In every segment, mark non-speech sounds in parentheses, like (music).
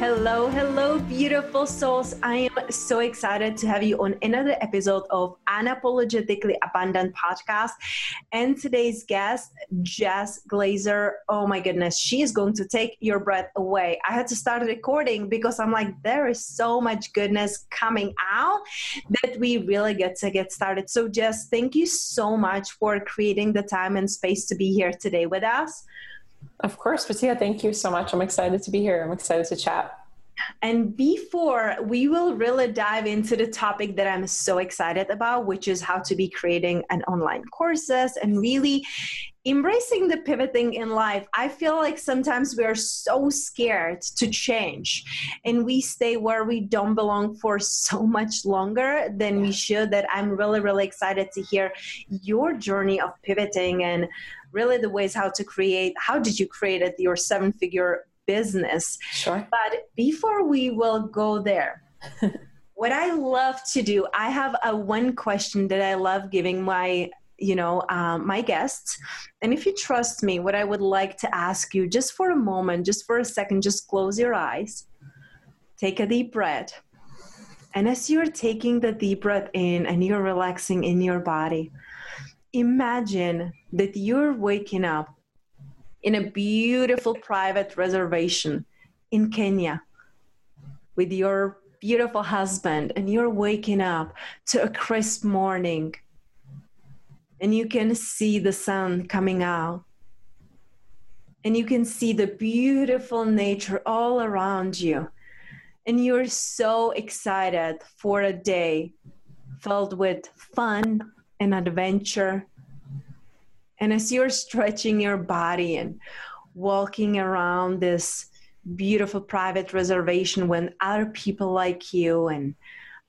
Hello, hello, beautiful souls. I am so excited to have you on another episode of Unapologetically Abundant podcast. And today's guest, Jess Glazer. Oh my goodness, she is going to take your breath away. I had to start recording because I'm like, there is so much goodness coming out that we really get to get started. So, Jess, thank you so much for creating the time and space to be here today with us. Of course, Patia, thank you so much. I'm excited to be here. I'm excited to chat. And before we will really dive into the topic that I'm so excited about, which is how to be creating an online courses and really embracing the pivoting in life. I feel like sometimes we are so scared to change and we stay where we don't belong for so much longer than we should that I'm really, really excited to hear your journey of pivoting and really the ways how to create how did you create it your seven figure business? Sure. But before we will go there (laughs) what i love to do i have a one question that i love giving my you know um, my guests. And if you trust me what i would like to ask you just for a moment just for a second just close your eyes take a deep breath. And as you're taking the deep breath in and you're relaxing in your body imagine that you're waking up in a beautiful private reservation in Kenya with your beautiful husband, and you're waking up to a crisp morning, and you can see the sun coming out, and you can see the beautiful nature all around you, and you're so excited for a day filled with fun and adventure. And as you're stretching your body and walking around this beautiful private reservation when other people like you and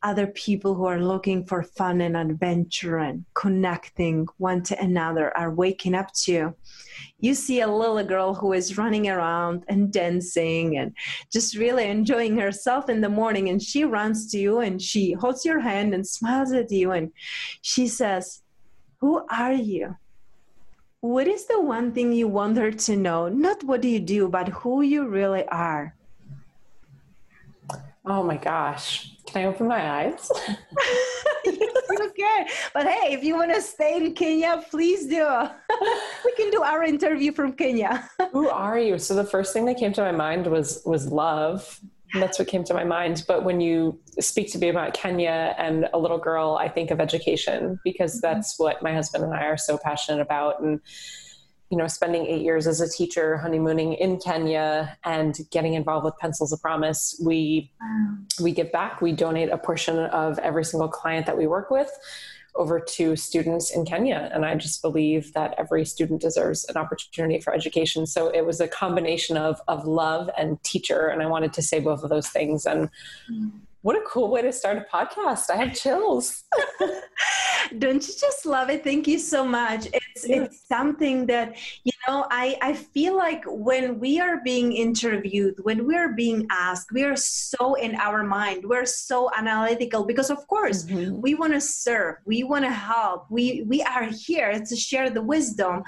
other people who are looking for fun and adventure and connecting one to another are waking up to. You see a little girl who is running around and dancing and just really enjoying herself in the morning. And she runs to you and she holds your hand and smiles at you and she says, Who are you? What is the one thing you want her to know? Not what do you do, but who you really are. Oh my gosh. Can I open my eyes? (laughs) you can. But hey, if you want to stay in Kenya, please do. (laughs) we can do our interview from Kenya. (laughs) Who are you? So the first thing that came to my mind was was love. That's what came to my mind. But when you speak to me about Kenya and a little girl, I think of education because mm-hmm. that's what my husband and I are so passionate about. And you know, spending eight years as a teacher, honeymooning in Kenya, and getting involved with Pencils of Promise, we wow. we give back. We donate a portion of every single client that we work with over to students in Kenya. And I just believe that every student deserves an opportunity for education. So it was a combination of of love and teacher, and I wanted to say both of those things. And mm what a cool way to start a podcast. I have chills. (laughs) Don't you just love it? Thank you so much. It's yeah. it's something that you know, I I feel like when we are being interviewed, when we're being asked, we are so in our mind. We're so analytical because of course, mm-hmm. we want to serve, we want to help. We we are here to share the wisdom.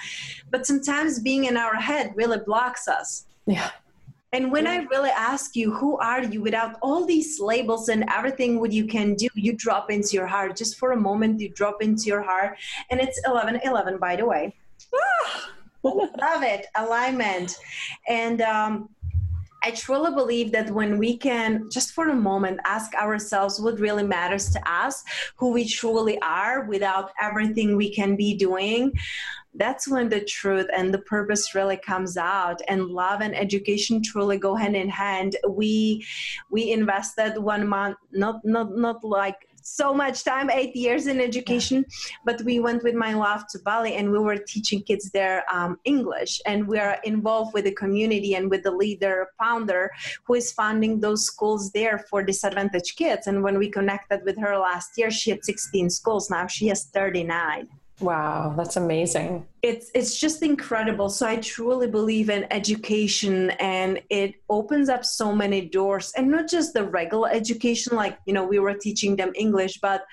But sometimes being in our head really blocks us. Yeah And when I really ask you, who are you without all these labels and everything what you can do, you drop into your heart. Just for a moment, you drop into your heart. And it's 11 11, by the way. Ah, love it. Alignment. And, um, I truly believe that when we can just for a moment ask ourselves what really matters to us, who we truly are without everything we can be doing, that's when the truth and the purpose really comes out. And love and education truly go hand in hand. We we invested one month not not not like so much time eight years in education but we went with my love to bali and we were teaching kids there um, english. And we are involved with the community and with the leader founder who is funding those schools there for disadvantaged kids. And when we connected with her last year she had 16 schools. Now she has 39 Wow, that's amazing. It's it's just incredible. So I truly believe in education and it opens up so many doors and not just the regular education like, you know, we were teaching them English, but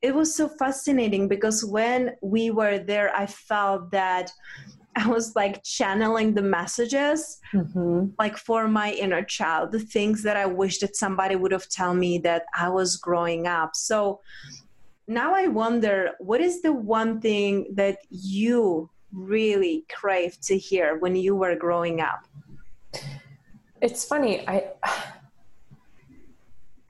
it was so fascinating because when we were there I felt that (laughs) I was like channeling the messages mm-hmm. like for my inner child, the things that I wish that somebody would have told me that I was growing up. So now I wonder what is the one thing that you really craved to hear when you were growing up? It's funny. I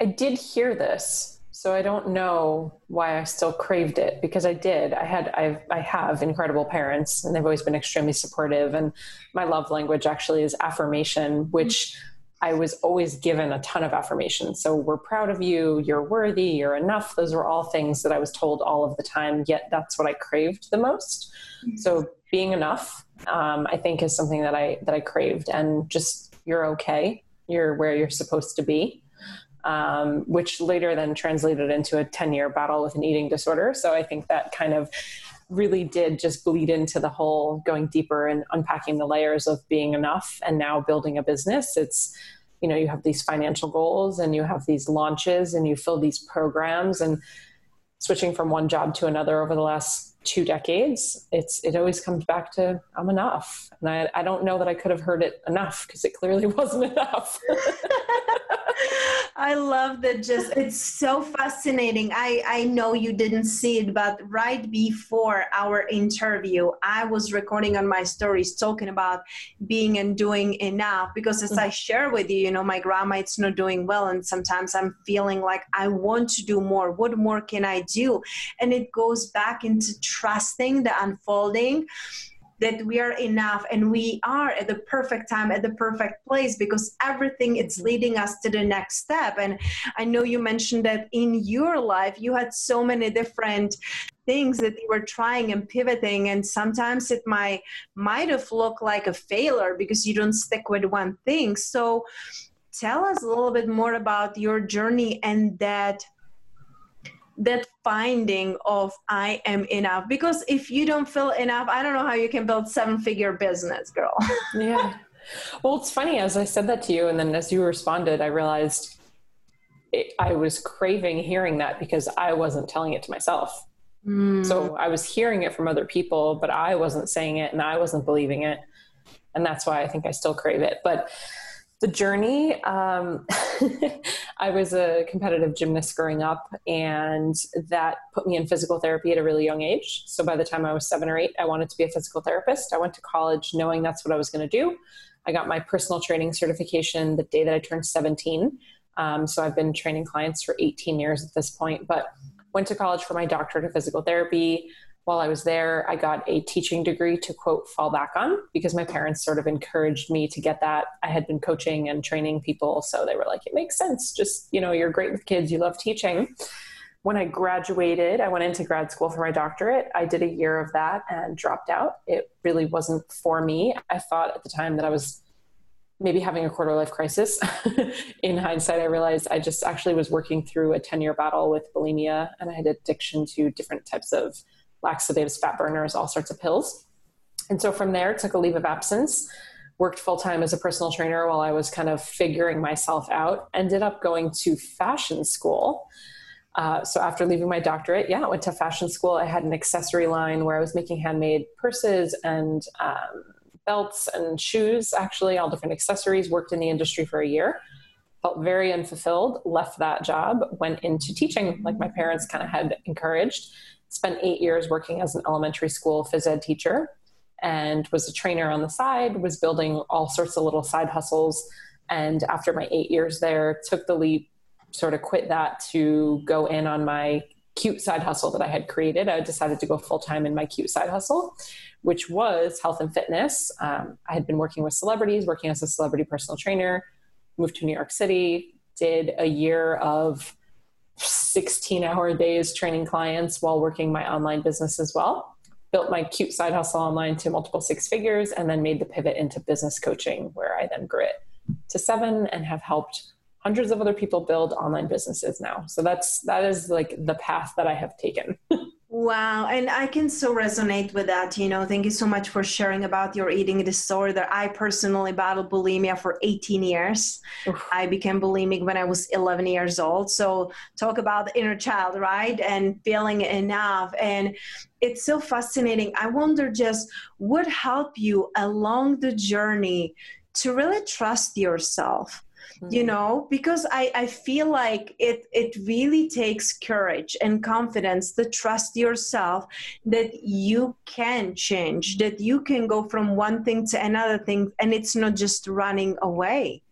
I did hear this, so I don't know why I still craved it because I did. I had I've I have incredible parents and they've always been extremely supportive and my love language actually is affirmation, which I was always given a ton of affirmation. So we're proud of you, you're worthy, you're enough. Those were all things that I was told all of the time, yet that's what I craved the most. Mm-hmm. So being enough, um, I think is something that I that I craved and just you're okay. You're where you're supposed to be. Um, which later then translated into a 10 year battle with an eating disorder. So I think that kind of really did just bleed into the whole going deeper and unpacking the layers of being enough and now building a business. It's, you know, you have these financial goals and you have these launches and you fill these programs and switching from one job to another over the last two decades, it's it always comes back to I'm enough. And I, I don't know that I could have heard it enough because it clearly (laughs) wasn't enough. (laughs) I love that just it's so fascinating. I I know you didn't see it but right before our interview I was recording on my stories talking about being and doing enough because as I mm-hmm. share with you, you know, my grandma it's not doing well and sometimes I'm feeling like I want to do more. What more can I do? And it goes back into trusting the unfolding that we are enough and we are at the perfect time at the perfect place because everything is leading us to the next step. And i know you mentioned that in your life you had so many different things that you were trying and pivoting and sometimes it might might have looked like a failure because you don't stick with one thing. So tell us a little bit more about your journey and that that finding of I am enough. Because if you don't feel enough, I don't know how you can build seven figure business, girl. (laughs) yeah. Well, it's funny as I said that to you, and then as you responded, I realized it, I was craving hearing that because I wasn't telling it to myself. Mm. So I was hearing it from other people, but I wasn't saying it and I wasn't believing it. And that's why I think I still crave it. But the journey um, (laughs) i was a competitive gymnast growing up and that put me in physical therapy at a really young age. So by the time i was seven or eight i wanted to be a physical therapist. I went to college knowing that's what i was going to do. I got my personal training certification the day that i turned 17 um, so i've been training clients for 18 years at this point but went to college for my doctorate of physical therapy while I was there, I got a teaching degree to quote fall back on because my parents sort of encouraged me to get that. I had been coaching and training people, so they were like, it makes sense. Just, you know, you're great with kids, you love teaching. When I graduated, I went into grad school for my doctorate. I did a year of that and dropped out. It really wasn't for me. I thought at the time that I was maybe having a quarter life crisis. (laughs) in hindsight, I realized I just actually was working through a 10 year battle with bulimia and I had addiction to different types of laxatives, fat burners, all sorts of pills. And so from there, took a leave of absence, worked full time as a personal trainer while I was kind of figuring myself out, ended up going to fashion school. Uh, so after leaving my doctorate, yeah, I went to fashion school. I had an accessory line where I was making handmade purses and um, belts and shoes, actually, all different accessories, worked in the industry for a year. Felt very unfulfilled, left that job, went into teaching, like my parents kind of had encouraged. Spent eight years working as an elementary school phys ed teacher and was a trainer on the side, was building all sorts of little side hustles. And after my eight years there, took the leap, sort of quit that to go in on my cute side hustle that I had created. I decided to go full time in my cute side hustle, which was health and fitness. Um, I had been working with celebrities, working as a celebrity personal trainer, moved to New York City, did a year of 16 hour days training clients while working my online business as well. Built my cute side hustle online to multiple six figures and then made the pivot into business coaching, where I then grew it to seven and have helped hundreds of other people build online businesses now. So that's that is like the path that I have taken. (laughs) Wow. And I can so resonate with that. You know, thank you so much for sharing about your eating disorder. I personally battled bulimia for 18 years. Oof. I became bulimic when I was 11 years old. So talk about the inner child, right? And feeling enough. And it's so fascinating. I wonder just what helped you along the journey to really trust yourself you mm-hmm. know because i i feel like it it really takes courage and confidence to trust yourself that you can change that you can go from one thing to another thing and it's not just running away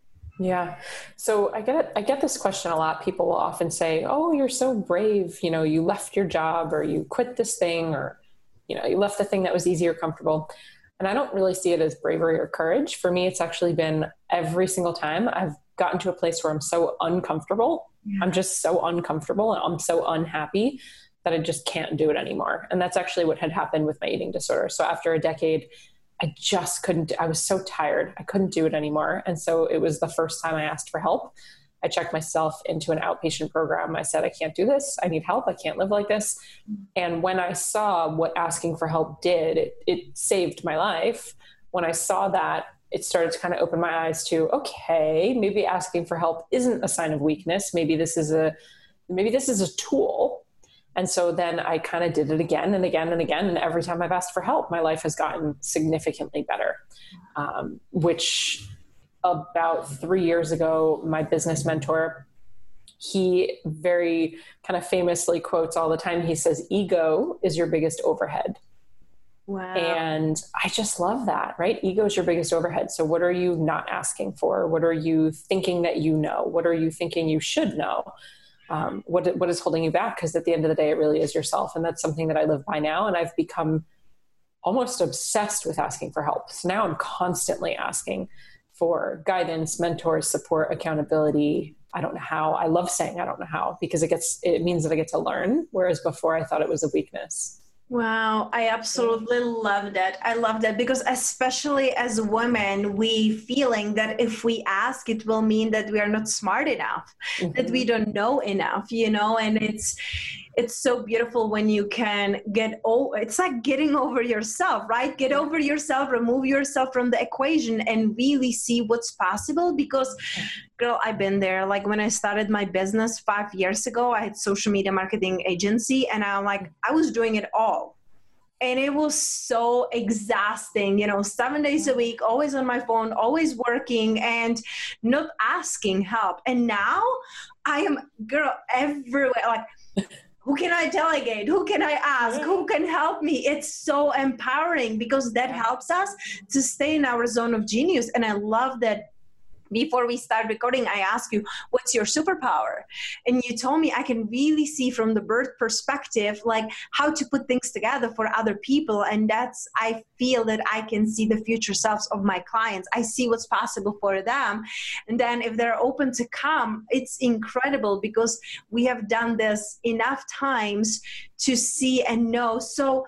yeah. So I get I get this question a lot. People will often say, "Oh, you're so brave. You know, you left your job or you quit this thing or you know, you left the thing that was easy or comfortable." And I don't really see it as bravery or courage. For me, it's actually been every single time I've gotten to a place where I'm so uncomfortable. Yeah. I'm just so uncomfortable and I'm so unhappy that I just can't do it anymore. And that's actually what had happened with my eating disorder. So after a decade, I just couldn't, I was so tired. I couldn't do it anymore. And so it was the first time I asked for help. I checked myself into an outpatient program. I said, I can't do this. I need help. I can't live like this. And when I saw what asking for help did, it, it saved my life. When I saw that, it started to kind of open my eyes to okay maybe asking for help isn't a sign of weakness. Maybe this is a maybe this is a tool. And so then i kind of did it again and again and again. And every time i've asked for help my life has gotten significantly better. Um, which about three years ago my business mentor he very kind of famously quotes all the time. He says ego is your biggest overhead Wow. And I just love that, right? Ego is your biggest overhead. So, what are you not asking for? What are you thinking that you know? What are you thinking you should know? Um, what, what is holding you back? Because at the end of the day, it really is yourself. And that's something that I live by now. And I've become almost obsessed with asking for help. So now I'm constantly asking for guidance, mentors, support, accountability. I don't know how. I love saying I don't know how because it gets it means that I get to learn. Whereas before I thought it was a weakness. Wow, I absolutely love that. I love that because especially as women, we feeling that if we ask, it will mean that we are not smart enough, mm-hmm. that we don't know enough, you know, and it's it's so beautiful when you can get oh it's like getting over yourself right? Get over yourself remove yourself from the equation and really see what's possible because girl i've been there. Like when i started my business five years ago i had social media marketing agency and i'm like i was doing it all. And it was so exhausting you know seven days a week always on my phone always working and not asking help. And now i am girl everywhere like who can I delegate? Who can I ask? Who can help me? It's so empowering because that helps us to stay in our zone of genius. And I love that before we start recording, I asked you, what's your superpower? And you told me I can really see from the birth perspective, like how to put things together for other people. And that's, I feel that I can see the future selves of my clients. I see what's possible for them. And then if they're open to come, it's incredible because we have done this enough times to see and know. So,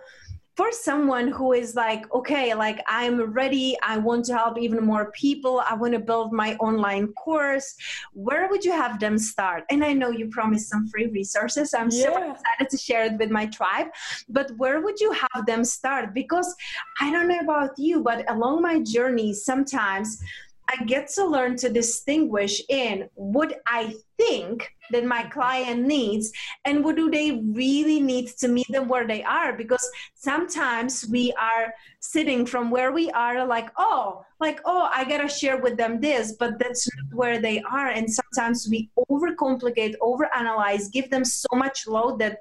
for someone who is like okay like i'm ready i want to help even more people i want to build my online course where would you have them start and i know you promised some free resources i'm yeah. super excited to share it with my tribe but where would you have them start because i don't know about you but along my journey sometimes I get to learn to distinguish in what I think that my client needs and what do they really need to meet them where they are because sometimes we are sitting from where we are like oh like oh i gotta share with them this but that's not where they are and sometimes we overcomplicate overanalyze give them so much load that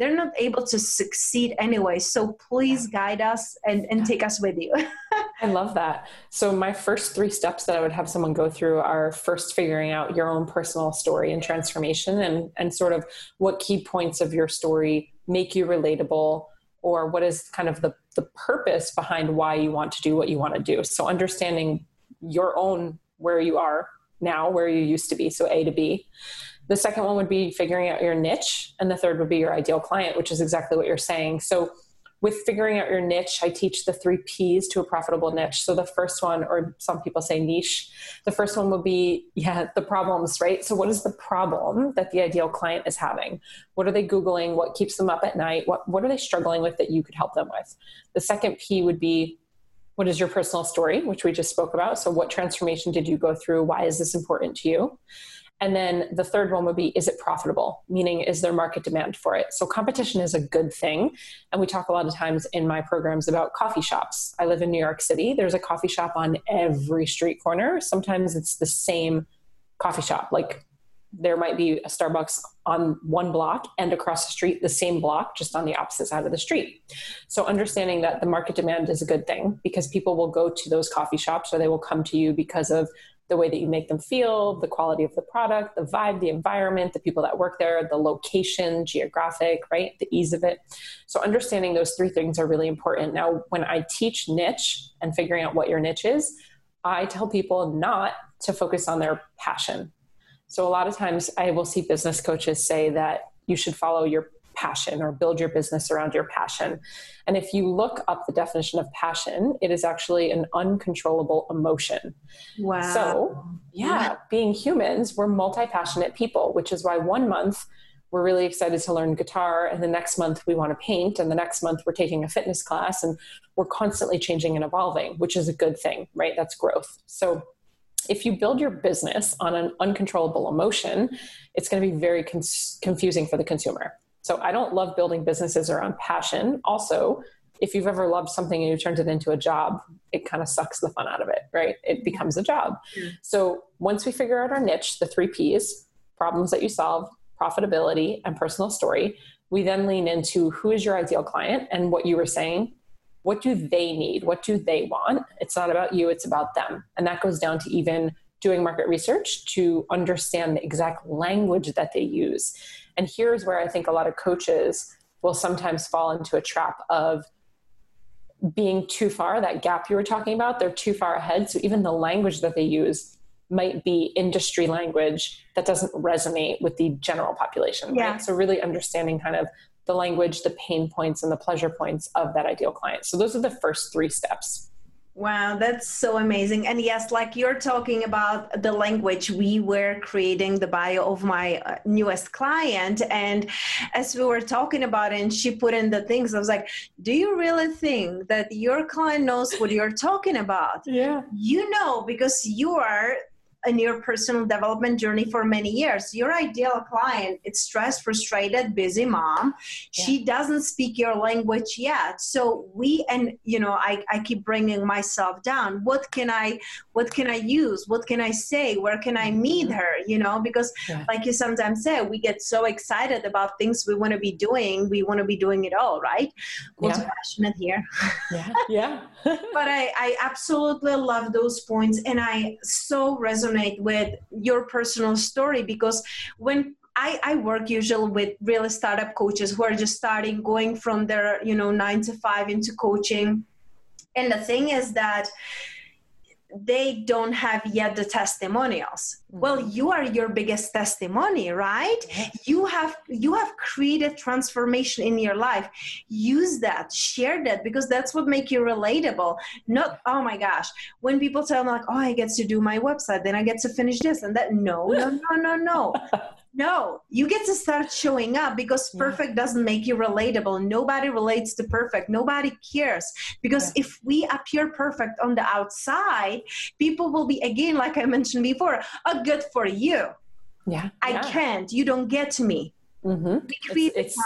they're not able to succeed anyway. So please guide us and, and take us with you. (laughs) I love that. So my first three steps that I would have someone go through are first figuring out your own personal story and transformation and, and sort of what key points of your story make you relatable or what is kind of the, the purpose behind why you want to do what you want to do. So understanding your own where you are now, where you used to be. So A to B. The second one would be figuring out your niche. And the third would be your ideal client, which is exactly what you're saying. So, with figuring out your niche, I teach the three P's to a profitable niche. So, the first one, or some people say niche, the first one would be, yeah, the problems, right? So, what is the problem that the ideal client is having? What are they Googling? What keeps them up at night? What, what are they struggling with that you could help them with? The second P would be, what is your personal story, which we just spoke about? So, what transformation did you go through? Why is this important to you? And then the third one would be is it profitable? Meaning, is there market demand for it? So, competition is a good thing. And we talk a lot of times in my programs about coffee shops. I live in New York City. There's a coffee shop on every street corner. Sometimes it's the same coffee shop. Like there might be a Starbucks on one block and across the street, the same block, just on the opposite side of the street. So, understanding that the market demand is a good thing because people will go to those coffee shops or they will come to you because of the way that you make them feel, the quality of the product, the vibe, the environment, the people that work there, the location, geographic, right? The ease of it. So understanding those three things are really important. Now, when I teach niche and figuring out what your niche is, I tell people not to focus on their passion. So a lot of times I will see business coaches say that you should follow your passion or build your business around your passion. And if you look up the definition of passion, it is actually an uncontrollable emotion. Wow. So, yeah, being humans, we're multi passionate people, which is why one month we're really excited to learn guitar and the next month we want to paint and the next month we're taking a fitness class and we're constantly changing and evolving which is a good thing right that's growth so if you build your business on an uncontrollable emotion it's going to be very confusing for the consumer so I don't love building businesses around passion. Also, if you've ever loved something and you turned it into a job, it kind of sucks the fun out of it, right? It becomes a job. Mm-hmm. So once we figure out our niche, the three P's problems that you solve, profitability, and personal story we then lean into who is your ideal client and what you were saying. What do they need? What do they want? It's not about you, it's about them. And that goes down to even doing market research to understand the exact language that they use. And here's where I think a lot of coaches will sometimes fall into a trap of being too far, that gap you were talking about, they're too far ahead. So even the language that they use might be industry language that doesn't resonate with the general population. Yeah. Right? So really understanding kind of the language, the pain points, and the pleasure points of that ideal client. So those are the first three steps. Wow, that's so amazing. And yes, like you're talking about the language, we were creating the bio of my uh, newest client. And as we were talking about it, and she put in the things, I was like, Do you really think that your client knows what you're talking about? Yeah. You know, because you are in your personal development journey for many years. Your ideal client, it's stressed, frustrated, busy mom. Yeah. She doesn't speak your language yet. So we and you know, I, I keep bringing myself down. What can I what can I use? What can I say? Where can I meet mm-hmm. her? You know, because yeah. like you sometimes say, we get so excited about things we want to be doing. We want to be doing it all, right? What's yeah. passionate here? Yeah. (laughs) Yeah. (laughs) but I, I absolutely love those points and I so resonate resonate with your personal story because when I, I, work usually with real startup coaches who are just starting going from their you know nine to five into coaching. And the thing is that they don't have yet the testimonials. Mm-hmm. well you are your biggest testimony right? Yes. you have you have created transformation in your life. Use that share that because that's what make you relatable. Not oh my gosh when people tell me like oh i get to do my website then i get to finish this and that. No no no no no (laughs) no, you get to start showing up because perfect yeah. doesn't make you relatable. Nobody relates to perfect. Nobody cares. Because yeah. if we appear perfect on the outside, people will be, again, like I mentioned before, oh, good for you. Yeah. I yeah. can't. You don't get to me. Mm-hmm. It's, it's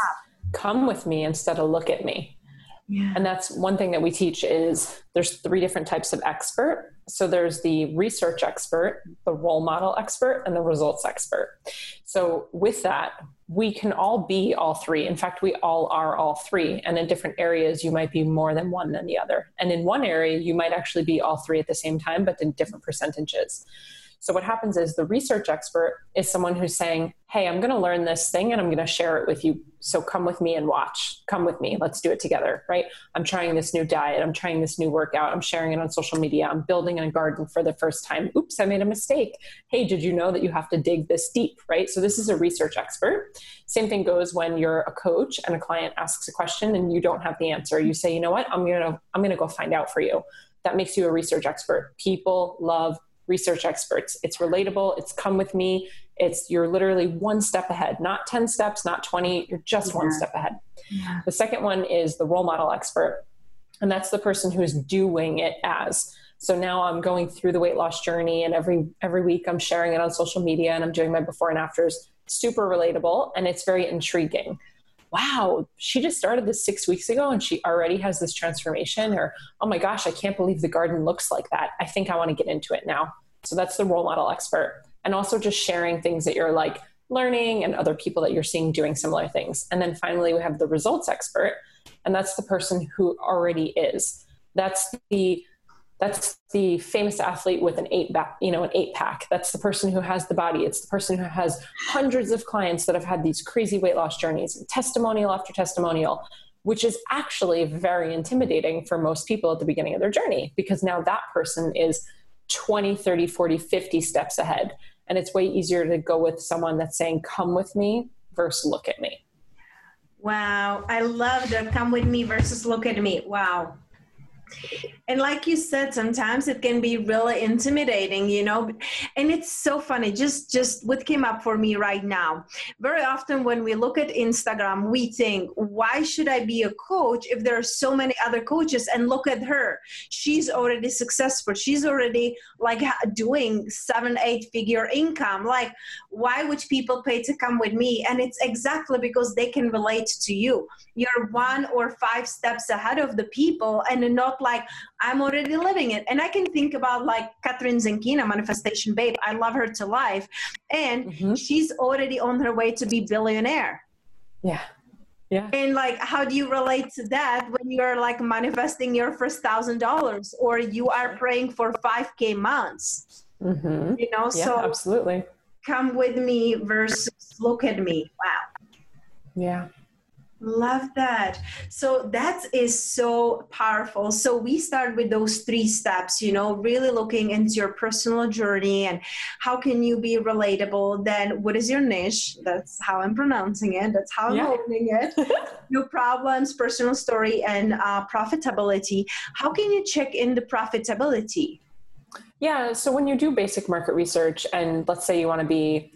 come with me instead of look at me. Yeah. And that's one thing that we teach is there's three different types of expert. So there's the research expert, the role model expert, and the results expert. So with that, we can all be all three. In fact, we all are all three. And in different areas, you might be more than one than the other. And in one area, you might actually be all three at the same time, but in different percentages. So what happens is the research expert is someone who's saying, Hey, I'm going to learn this thing and I'm going to share it with you. So come with me and watch. Come with me. Let's do it together, right? I'm trying this new diet. I'm trying this new workout. I'm sharing it on social media. I'm building a garden for the first time. Oops, I made a mistake. Hey, did you know that you have to dig this deep, right? So this is a research expert. Same thing goes when you're a coach and a client asks a question and you don't have the answer. You say, you know what? I'm going to, I'm going to go find out for you. That makes you a research expert. People love research experts. It's relatable, it's come with me. It's you're literally one step ahead, not 10 steps, not 20, you're just yeah. one step ahead. Yeah. The second one is the role model expert. And that's the person who's doing it as. So now I'm going through the weight loss journey and every every week I'm sharing it on social media and I'm doing my before and afters. Super relatable and it's very intriguing wow, she just started this six weeks ago and she already has this transformation, or oh my gosh, I can't believe the garden looks like that. I think I want to get into it now. So that's the role model expert. And also just sharing things that you're like learning and other people that you're seeing doing similar things. And then finally, we have the results expert, and that's the person who already is. That's the that's the famous athlete with an eight back, you know, an eight pack. That's the person who has the body. It's the person who has hundreds of clients that have had these crazy weight loss journeys, testimonial after testimonial, which is actually very intimidating for most people at the beginning of their journey because now that person is 20, 30, 40, 50 steps ahead. And it's way easier to go with someone that's saying, come with me versus look at me. Wow. I love the come with me versus look at me. Wow and like you said sometimes it can be really intimidating you know? And it's so funny just just what came up for me right now. Very often when we look at instagram we think why should i be a coach if there are so many other coaches? And look at her. She's already successful. She's already like doing seven eight figure income. Like why would people pay to come with me? And it's exactly because they can relate to you. You're one or five steps ahead of the people and not like I'm already living it. And I can think about like Kathrin Zenkina, Manifestation Babe. I love her to life. And mm-hmm. she's already on her way to be billionaire. Yeah. Yeah. And like, how do you relate to that when you're like manifesting your first thousand dollars or you are praying for 5K months? Mm-hmm. You know, yeah, so absolutely. Come with me versus look at me. Wow. Yeah. Love that. So that is so powerful. So we start with those three steps, you know, really looking into your personal journey and how can you be relatable. Then what is your niche? That's how I'm pronouncing it. That's how I'm yeah. opening it. (laughs) New problems, personal story, and uh, profitability. How can you check in the profitability? Yeah. So when you do basic market research and let's say you want to be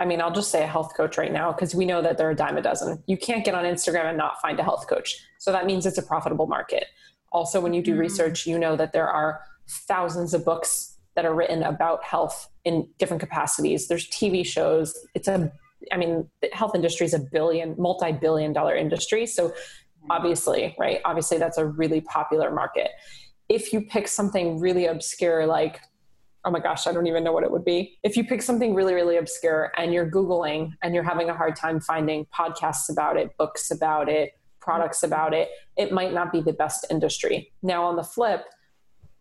I mean, I'll just say a health coach right now because we know that there are a dime a dozen. You can't get on Instagram and not find a health coach. So that means it's a profitable market. Also, when you do mm-hmm. research, you know that there are thousands of books that are written about health in different capacities. There's TV shows. It's a, I mean, the health industry is a billion, multi billion dollar industry. So obviously, right? Obviously, that's a really popular market. If you pick something really obscure like oh my gosh, I don't even know what it would be. If you pick something really, really obscure and you're Googling and you're having a hard time finding podcasts about it, books about it, products about it, it might not be the best industry. Now, on the flip,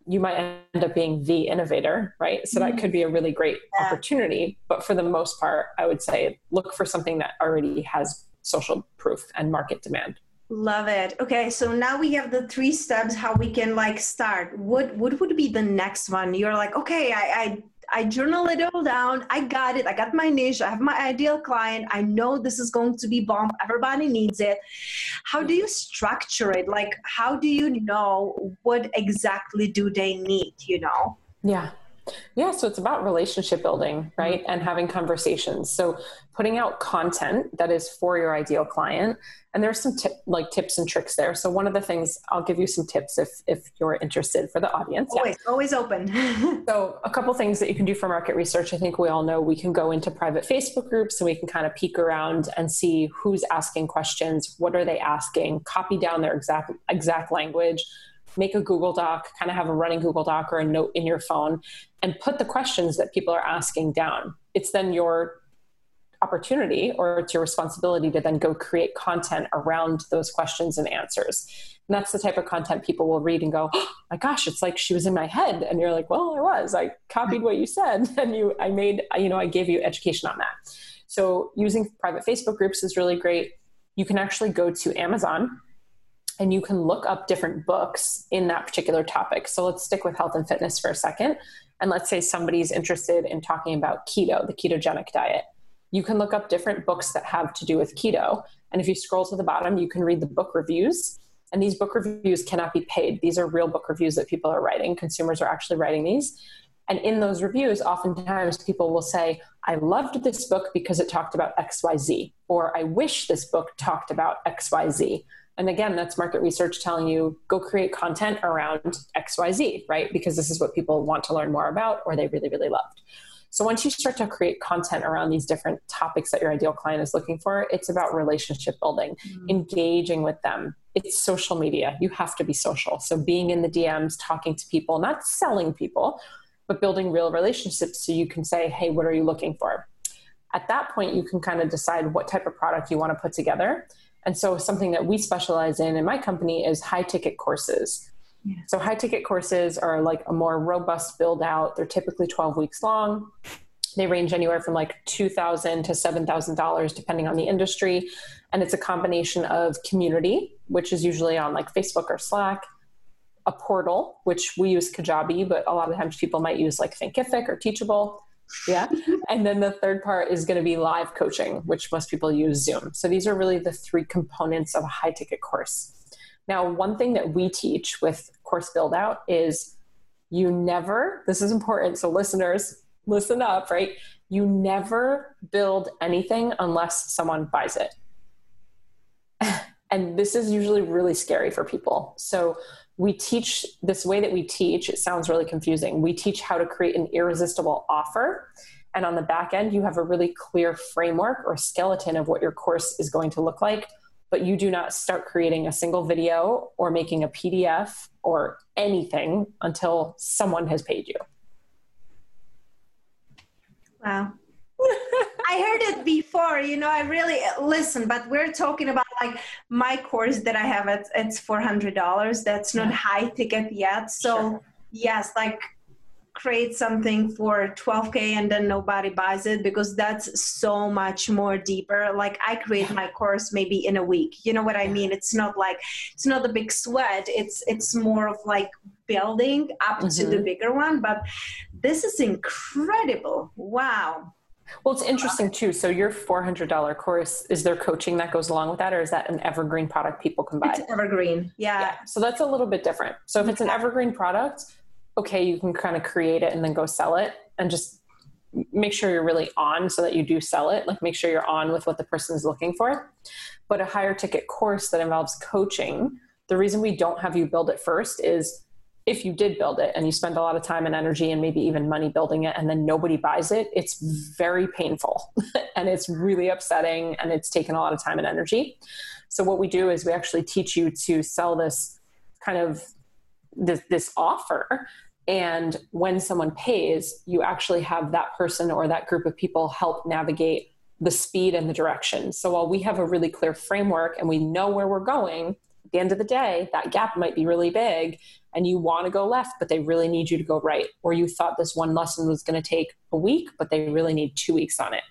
you might end up being the innovator, right? So that mm-hmm. could be a really great yeah. opportunity. But for the most part, I would say look for something that already has social proof and market demand. Love it. Okay, so now we have the three steps how we can like start. What what would be the next one? You're like, okay, I I I journal it all down. I got it. I got my niche. I have my ideal client. I know this is going to be bomb. Everybody needs it. How do you structure it? Like, how do you know what exactly do they need? You know? Yeah. Yeah, so it's about relationship building, right? Mm-hmm. And having conversations. So putting out content that is for your ideal client. And there's some tip, like tips and tricks there. So one of the things I'll give you some tips if if you're interested for the audience. Always, yeah. always open. (laughs) so a couple things that you can do for market research. I think we all know we can go into private Facebook groups and we can kind of peek around and see who's asking questions, what are they asking, copy down their exact exact language make a Google Doc, kind of have a running Google Doc or a note in your phone, and put the questions that people are asking down. It's then your opportunity or it's your responsibility to then go create content around those questions and answers. And that's the type of content people will read and go, oh, my gosh, it's like she was in my head. And you're like, well, I was. I copied what you said (laughs) and you I made, you know, I gave you education on that. So using private Facebook groups is really great. You can actually go to Amazon and you can look up different books in that particular topic. So let's stick with health and fitness for a second. And let's say somebody's interested in talking about keto, the ketogenic diet. You can look up different books that have to do with keto. And if you scroll to the bottom, you can read the book reviews. And these book reviews cannot be paid. These are real book reviews that people are writing. Consumers are actually writing these. And in those reviews, oftentimes people will say, I loved this book because it talked about XYZ, or I wish this book talked about XYZ. And again, that's market research telling you go create content around XYZ, right? Because this is what people want to learn more about or they really, really loved. So once you start to create content around these different topics that your ideal client is looking for, it's about relationship building, mm-hmm. engaging with them. It's social media. You have to be social. So being in the DMs, talking to people, not selling people, but building real relationships so you can say, hey, what are you looking for? At that point, you can kind of decide what type of product you want to put together and so something that we specialize in in my company is high ticket courses. Yeah. So high ticket courses are like a more robust build out. They're typically 12 weeks long. They range anywhere from like 2,000 to $7,000 depending on the industry. And it's a combination of community, which is usually on like Facebook or Slack, a portal, which we use Kajabi, but a lot of times people might use like Thinkific or Teachable, yeah. and then the third part is going to be live coaching, which most people use Zoom. So these are really the three components of a high ticket course. Now, one thing that we teach with course build out is you never, this is important. So listeners, listen up, right? You never build anything unless someone buys it. (laughs) and this is usually really scary for people. So we teach this way that we teach, it sounds really confusing. We teach how to create an irresistible offer. And on the back end, you have a really clear framework or skeleton of what your course is going to look like. But you do not start creating a single video or making a PDF or anything until someone has paid you. Wow. I heard it before, you know, I really listen, but we're talking about like my course that I have, it's, it's $400. That's not high ticket yet. So, sure. yes, like create something for 12k and then nobody buys it because that's so much more deeper like i create my course maybe in a week you know what i mean it's not like it's not a big sweat it's it's more of like building up mm-hmm. to the mm-hmm. bigger one but this is incredible wow well, it's interesting too. So your four hundred dollar course is there coaching that goes along with that, or is that an evergreen product people can buy? It's evergreen, yeah. yeah. So that's a little bit different. So if it's an evergreen product, okay, you can kind of create it and then go sell it, and just make sure you're really on so that you do sell it. Like make sure you're on with what the person is looking for. But a higher ticket course that involves coaching, the reason we don't have you build it first is if you did build it and you spend a lot of time and energy and maybe even money building it and then nobody buys it, it's very painful (laughs) and it's really upsetting and it's taken a lot of time and energy. So what we do is we actually teach you to sell this kind of this, this offer and when someone pays, you actually have that person or that group of people help navigate the speed and the direction. So while we have a really clear framework and we know where we're going, at the end of the day, that gap might be really big and you want to go left, but they really need you to go right. Or you thought this one lesson was going to take a week, but they really need two weeks on it.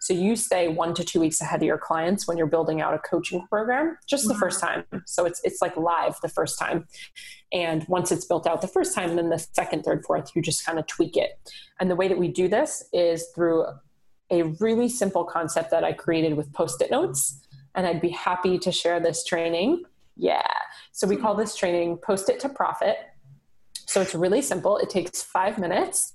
So you stay one to two weeks ahead of your clients when you're building out a coaching program, just the mm-hmm. first time. So it's it's like live the first time. And once it's built out the first time, then the second, third, fourth, you just kind of tweak it. And the way that we do this is through a really simple concept that I created with post-it notes. And I'd be happy to share this training yeah. So we hmm. call this training Post It to Profit. So it's really simple. It takes five minutes,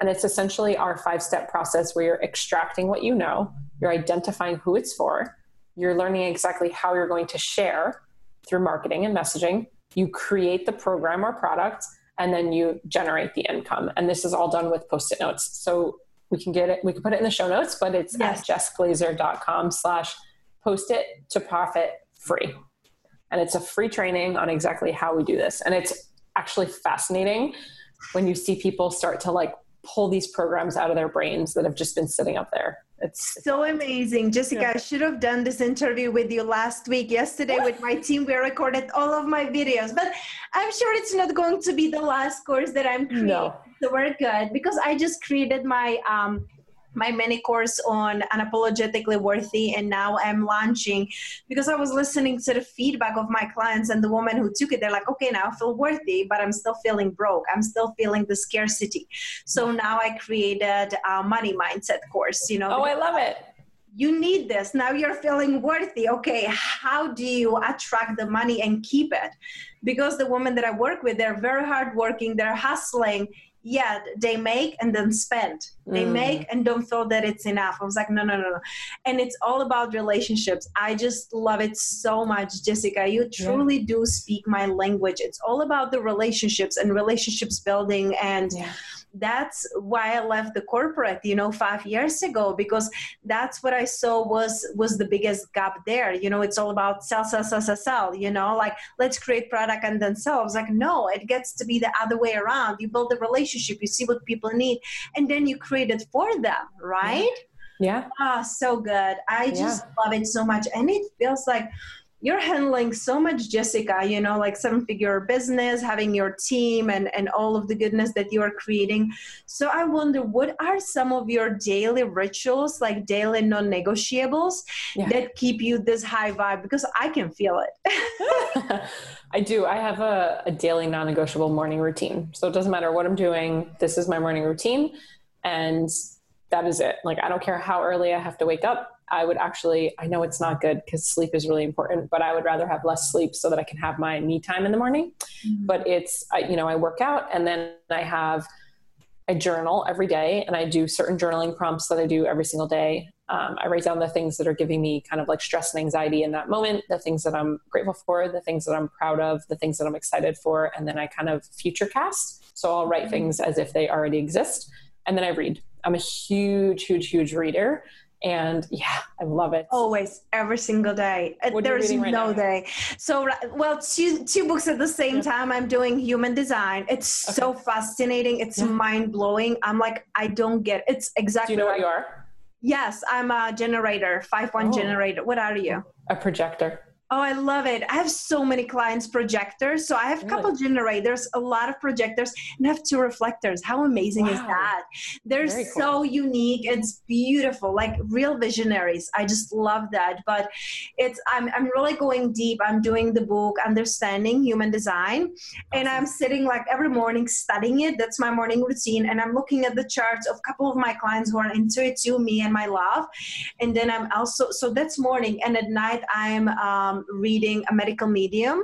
and it's essentially our five step process where you're extracting what you know, you're identifying who it's for, you're learning exactly how you're going to share through marketing and messaging, you create the program or product, and then you generate the income. And this is all done with post it notes. So we can get it, we can put it in the show notes, but it's yes. at jessglazer.com slash post it to profit free. And it's a free training on exactly how we do this. And it's actually fascinating when you see people start to like pull these programs out of their brains that have just been sitting up there. It's so amazing. Jessica, yeah. I should have done this interview with you last week. Yesterday with my team, we recorded all of my videos, but I'm sure it's not going to be the last course that I'm creating. No. So we're good because I just created my um, my mini course on unapologetically worthy and now i'm launching because i was listening to the feedback of my clients and the woman who took it. They're like okay now i feel worthy but i'm still feeling broke. I'm still feeling the scarcity. So now i created a money mindset course you know oh i love it. you need this. Now you're feeling worthy. Okay how do you attract the money and keep it? Because the women that i work with they're very hardworking they're hustling yeah they make and then spend. They mm. make and don't feel that it's enough. I was like no no no no. And it's all about relationships. I just love it so much jessica. You truly yeah. do speak my language. It's all about the relationships and relationships building and yeah that's why I left the corporate, you know, five years ago because that's what I saw was was the biggest gap there. You know, it's all about sell, sell, sell, sell, sell. You know, like let's create product and then sell. I was like, no, it gets to be the other way around. You build a relationship, you see what people need, and then you create it for them, right? Yeah. Ah, so good. I just yeah. love it so much, and it feels like you're handling so much jessica you know like seven figure business having your team and and all of the goodness that you are creating. So i wonder what are some of your daily rituals like daily non-negotiables yeah. that keep you this high vibe? Because i can feel it. (laughs) (laughs) I do. I have a, a daily non-negotiable morning routine. So it doesn't matter what i'm doing this is my morning routine. And that is it like i don't care how early i have to wake up I would actually, I know it's not good because sleep is really important, but I would rather have less sleep so that I can have my me time in the morning. Mm-hmm. But it's, I, you know, I work out and then I have, I journal every day and I do certain journaling prompts that I do every single day. Um, I write down the things that are giving me kind of like stress and anxiety in that moment, the things that I'm grateful for, the things that I'm proud of, the things that I'm excited for. And then I kind of future cast. So I'll write mm-hmm. things as if they already exist. And then I read. I'm a huge, huge, huge reader. And yeah i love it. Always every single day. Uh, what there's right no now? day. So well two two books at the same time. I'm doing human design. It's okay. so fascinating. It's yeah. mind-blowing. I'm like i don't get it's exactly do you know what you are? Yes i'm a generator five one oh. generator. What are you? A projector Oh, I love it. I have so many clients projectors. So I have a couple generators, a lot of projectors, and I have two reflectors. How amazing wow. is that? They're cool. so unique. It's beautiful, like real visionaries. I just love that. But it's I'm I'm really going deep. I'm doing the book Understanding Human Design. And I'm sitting like every morning studying it. That's my morning routine. And I'm looking at the charts of a couple of my clients who are into it too, me and my love. And then I'm also so that's morning. And at night I'm um Um, reading a medical medium.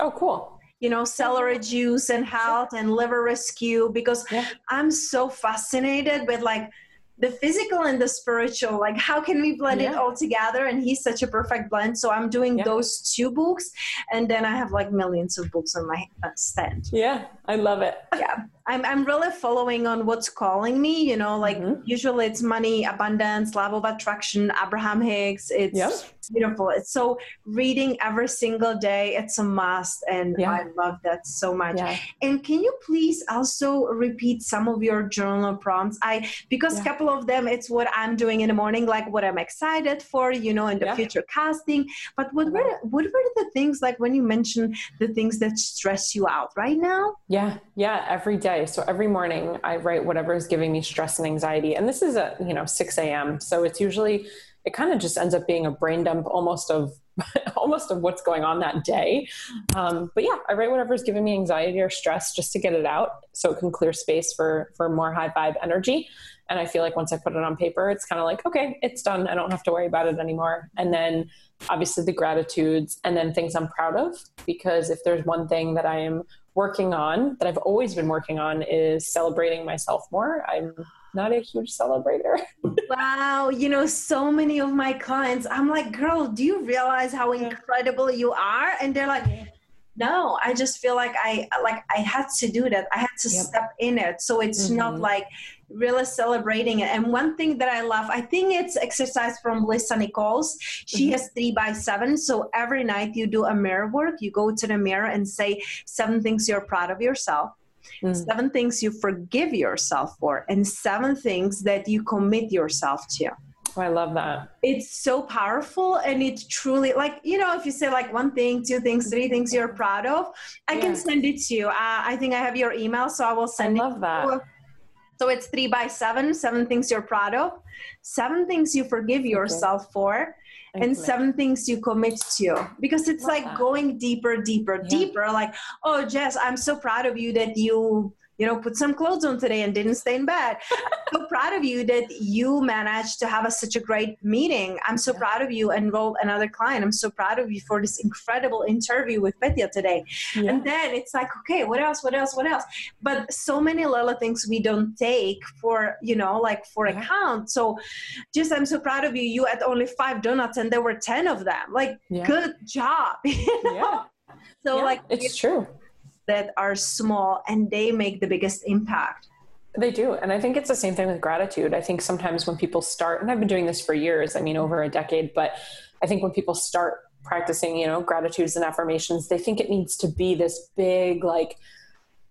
Oh, cool. You know, celery juice and health and liver rescue because yeah. I'm so fascinated with like the physical and the spiritual like how can we blend yeah. it all together and he's such a perfect blend so i'm doing yeah. those two books and then i have like millions of books on my stand yeah i love it yeah I'm, I'm really following on what's calling me you know like mm-hmm. usually it's money abundance love of attraction abraham hicks. It's yep. beautiful. It's so reading every single day it's a must and yeah. i love that so much. Yeah. and can you please also repeat some of your journal prompts? I because a yeah. couple of them it's what i'm doing in the morning like what i'm excited for you know in the future casting. But what were what were the things like when you mentioned the things that stress you out right now? Yeah. Yeah. Every day day. So every morning I write whatever is giving me stress and anxiety. And this is at, you know, 6 a.m. So it's usually, it kind of just ends up being a brain dump almost of, (laughs) almost of what's going on that day. Um, but yeah, I write whatever is giving me anxiety or stress just to get it out so it can clear space for, for more high vibe energy. And I feel like once I put it on paper, it's kind of like, okay, it's done. I don't have to worry about it anymore. And then obviously the gratitudes and then things I'm proud of. Because if there's one thing that I am working on, that I've always been working on, is celebrating myself more. I'm not a huge celebrator. (laughs) wow. You know, so many of my clients, I'm like, girl, do you realize how incredible you are? And they're like, no i just feel like i like i had to do that i had to yep. step in it so it's mm-hmm. not like really celebrating it and one thing that i love i think it's exercise from lisa nichols she mm-hmm. has three by seven so every night you do a mirror work you go to the mirror and say seven things you're proud of yourself mm. seven things you forgive yourself for and seven things that you commit yourself to Oh, I love that. It's so powerful and it's truly like, you know, if you say like one thing, two things, three things you're proud of, I yeah. can send it to you. Uh, I think I have your email, so I will send I love it. that. So it's three by seven, seven things you're proud of, seven things you forgive yourself for, and seven things you commit to. Because it's like going deeper deeper yeah. deeper like oh jess i'm so proud of you that you you know, put some clothes on today and didn't stay in bed. I'm so proud of you that you managed to have a, such a great meeting. I'm so yeah. proud of you enrolled another client. I'm so proud of you for this incredible interview with Petya today. Yeah. And then it's like, okay, what else? What else? What else? But so many little things we don't take for, you know, like for yeah. account. So just, I'm so proud of you. You had only five donuts and there were 10 of them. Like, good job. (laughs) You know? Yeah. So like, it's true that are small and they make the biggest impact. They do. And I think it's the same thing with gratitude. I think sometimes when people start, and I've been doing this for years, I mean, over a decade, but I think when people start practicing, you know, gratitudes and affirmations, they think it needs to be this big, like,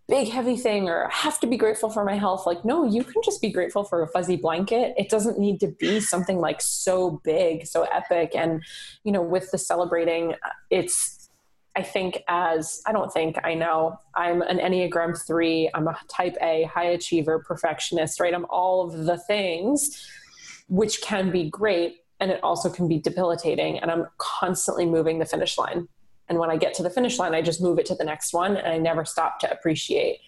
big heavy thing or have to be grateful for my health like no you can just be grateful for a fuzzy blanket it doesn't need to be something like so big so epic and you know with the celebrating it's I think as I don't think I know I'm an Enneagram 3, I'm a type A, high achiever, perfectionist, right? I'm all of the things which can be great and it also can be debilitating and I'm constantly moving the finish line. And when I get to the finish line, I just move it to the next one and I never stop to appreciate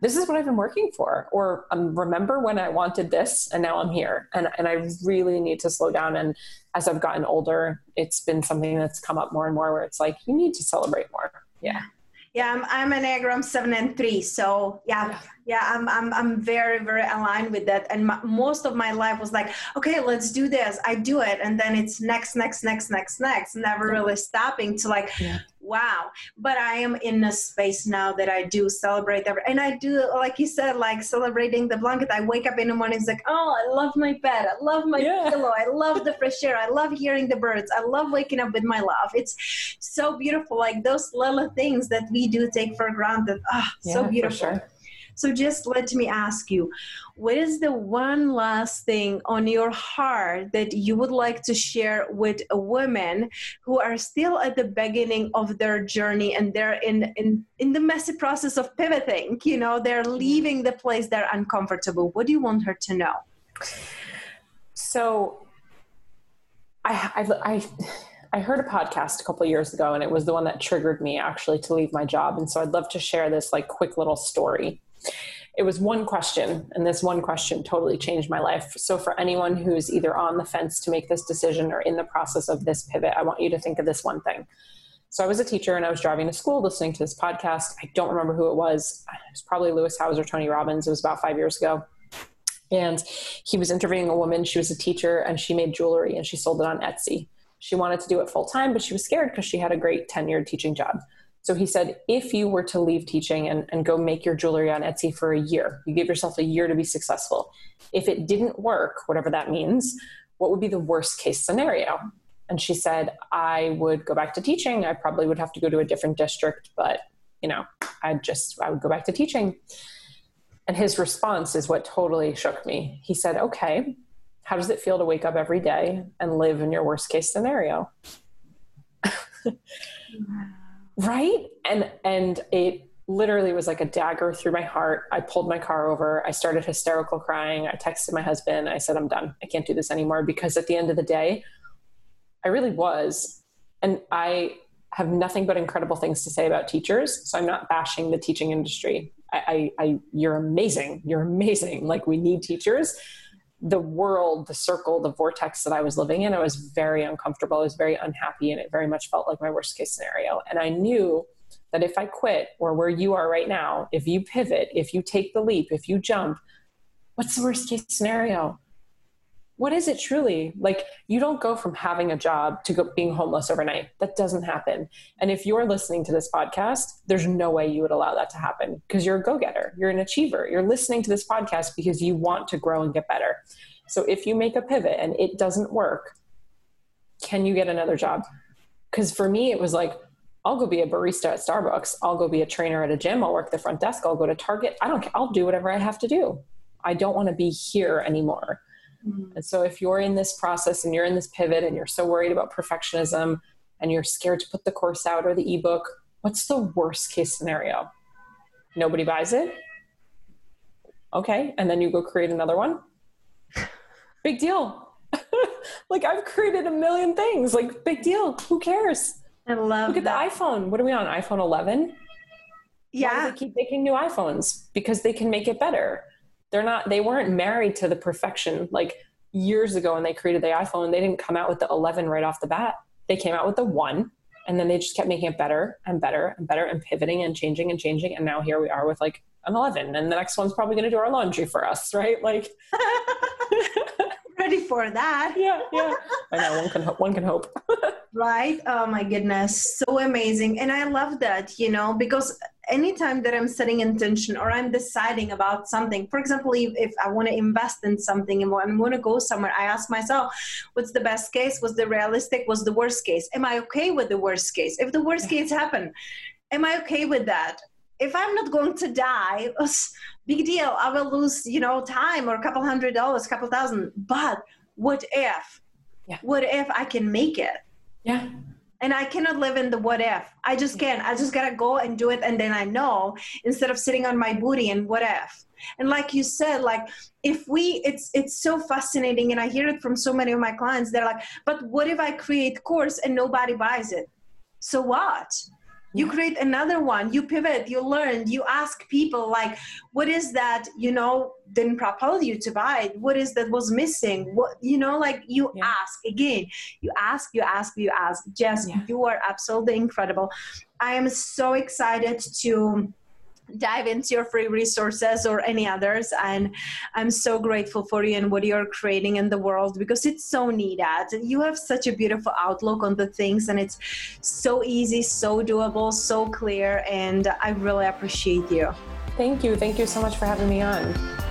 this is what I've been working for. Or um, remember when I wanted this and now I'm here. And, and I really need to slow down. And as I've gotten older, it's been something that's come up more and more where it's like, you need to celebrate more. Yeah. Yeah, I'm, I'm an Enneagram 7 and 3. So, yeah, yeah, I'm, I'm, I'm very, very aligned with that. And my, most of my life was like, okay, let's do this. I do it. And then it's next, next, next, next, next, never really stopping to like, yeah. wow. But i am in a space now that i do celebrate every, and i do like you said like celebrating the blanket. I wake up in the morning it's like oh i love my bed. I love my yeah. pillow. I love the fresh air. I love hearing the birds. I love waking up with my love. It's so beautiful. Like those little things that we do take for granted. Ah oh, yeah, so beautiful. sure. So just let me ask you, what is the one last thing on your heart that you would like to share with a women who are still at the beginning of their journey and they're in, in, in the messy process of pivoting? You know, they're leaving the place they're uncomfortable. What do you want her to know? So I, I, I I heard a podcast a couple years ago and it was the one that triggered me actually to leave my job and so I'd love to share this like quick little story it was one question, and this one question totally changed my life. So, for anyone who's either on the fence to make this decision or in the process of this pivot, I want you to think of this one thing. So, I was a teacher and I was driving to school listening to this podcast. I don't remember who it was. It was probably Lewis Howes or Tony Robbins. It was about five years ago. And he was interviewing a woman. She was a teacher and she made jewelry and she sold it on Etsy. She wanted to do it full time, but she was scared because she had a great tenured teaching job. So he said, if you were to leave teaching and, and go make your jewelry on Etsy for a year, you give yourself a year to be successful. If it didn't work, whatever that means, what would be the worst case scenario? And she said, I would go back to teaching. I probably would have to go to a different district, but you know, I just I would go back to teaching. And his response is what totally shook me. He said, Okay, how does it feel to wake up every day and live in your worst case scenario? (laughs) right? And and it literally was like a dagger through my heart. I pulled my car over. I started hysterical crying. I texted my husband. I said i'm done. I can't do this anymore. Because at the end of the day i really was. And i have nothing but incredible things to say about teachers. So i'm not bashing the teaching industry. I, I, I you're amazing. You're amazing. Like we need teachers. The world, the circle, the vortex that I was living in, I was very uncomfortable. I was very unhappy, and it very much felt like my worst case scenario. And I knew that if I quit, or where you are right now, if you pivot, if you take the leap, if you jump, what's the worst case scenario? What is it truly like you don't go from having a job to being homeless overnight that doesn't happen and if you're listening to this podcast there's no way you would allow that to happen because you're a go-getter you're an achiever you're listening to this podcast because you want to grow and get better so if you make a pivot and it doesn't work can you get another job because for me it was like I'll go be a barista at Starbucks. I'll go be a trainer at a gym. I'll work the front desk. I'll go to Target. I don't care. I'll do whatever I have to do. I don't want to be here anymore. Mm-hmm. And so if you're in this process and you're in this pivot and you're so worried about perfectionism and you're scared to put the course out or the ebook, what's the worst case scenario? Nobody buys it? Okay. And then you go create another one? (laughs) Big deal. (laughs) like I've created a million things. Like big deal. Who cares? I love Look at that. the iPhone. What are we on? iPhone 11? Yeah. Why do they keep making new iPhones? Because they can make it better they're not they weren't married to the perfection like years ago when they created the iphone they didn't come out with the 11 right off the bat. They came out with the one and then they just kept making it better and better and better and pivoting and changing and changing and now here we are with like an 11 and the next one's probably going to do our laundry for us right? Like (laughs) ready for that. Yeah yeah. I know one can one can hope. (laughs) Right? Oh my goodness. So amazing. And i love that you know because anytime that i'm setting intention or i'm deciding about something for example if, if i want to invest in something and i want to go somewhere i ask myself what's the best case? What's the realistic? What's the worst case? Am i okay with the worst case? If the worst case happen am i okay with that? If i'm not going to die (laughs) big deal i will lose you know time or a couple hundred dollars a couple thousand but what if yeah. what if i can make it yeah and I cannot live in the what if. I just can't. I just gotta go and do it, and then I know instead of sitting on my booty and what if. And like you said, like if we, it's it's so fascinating, and I hear it from so many of my clients. They're like, "But what if I create course and nobody buys it? So what? You create another one you pivot you learn you ask people like what is that you know didn't propel you to buy? It what is that was missing? What you know like you yeah. ask again. You ask you ask you ask. Jess yeah. you are absolutely incredible. I am so excited to dive into your free resources or any others. And i'm so grateful for you and what you're creating in the world because it's so needed. You have such a beautiful outlook on the things and it's so easy so doable so clear. And i really appreciate you. Thank you. Thank you so much for having me on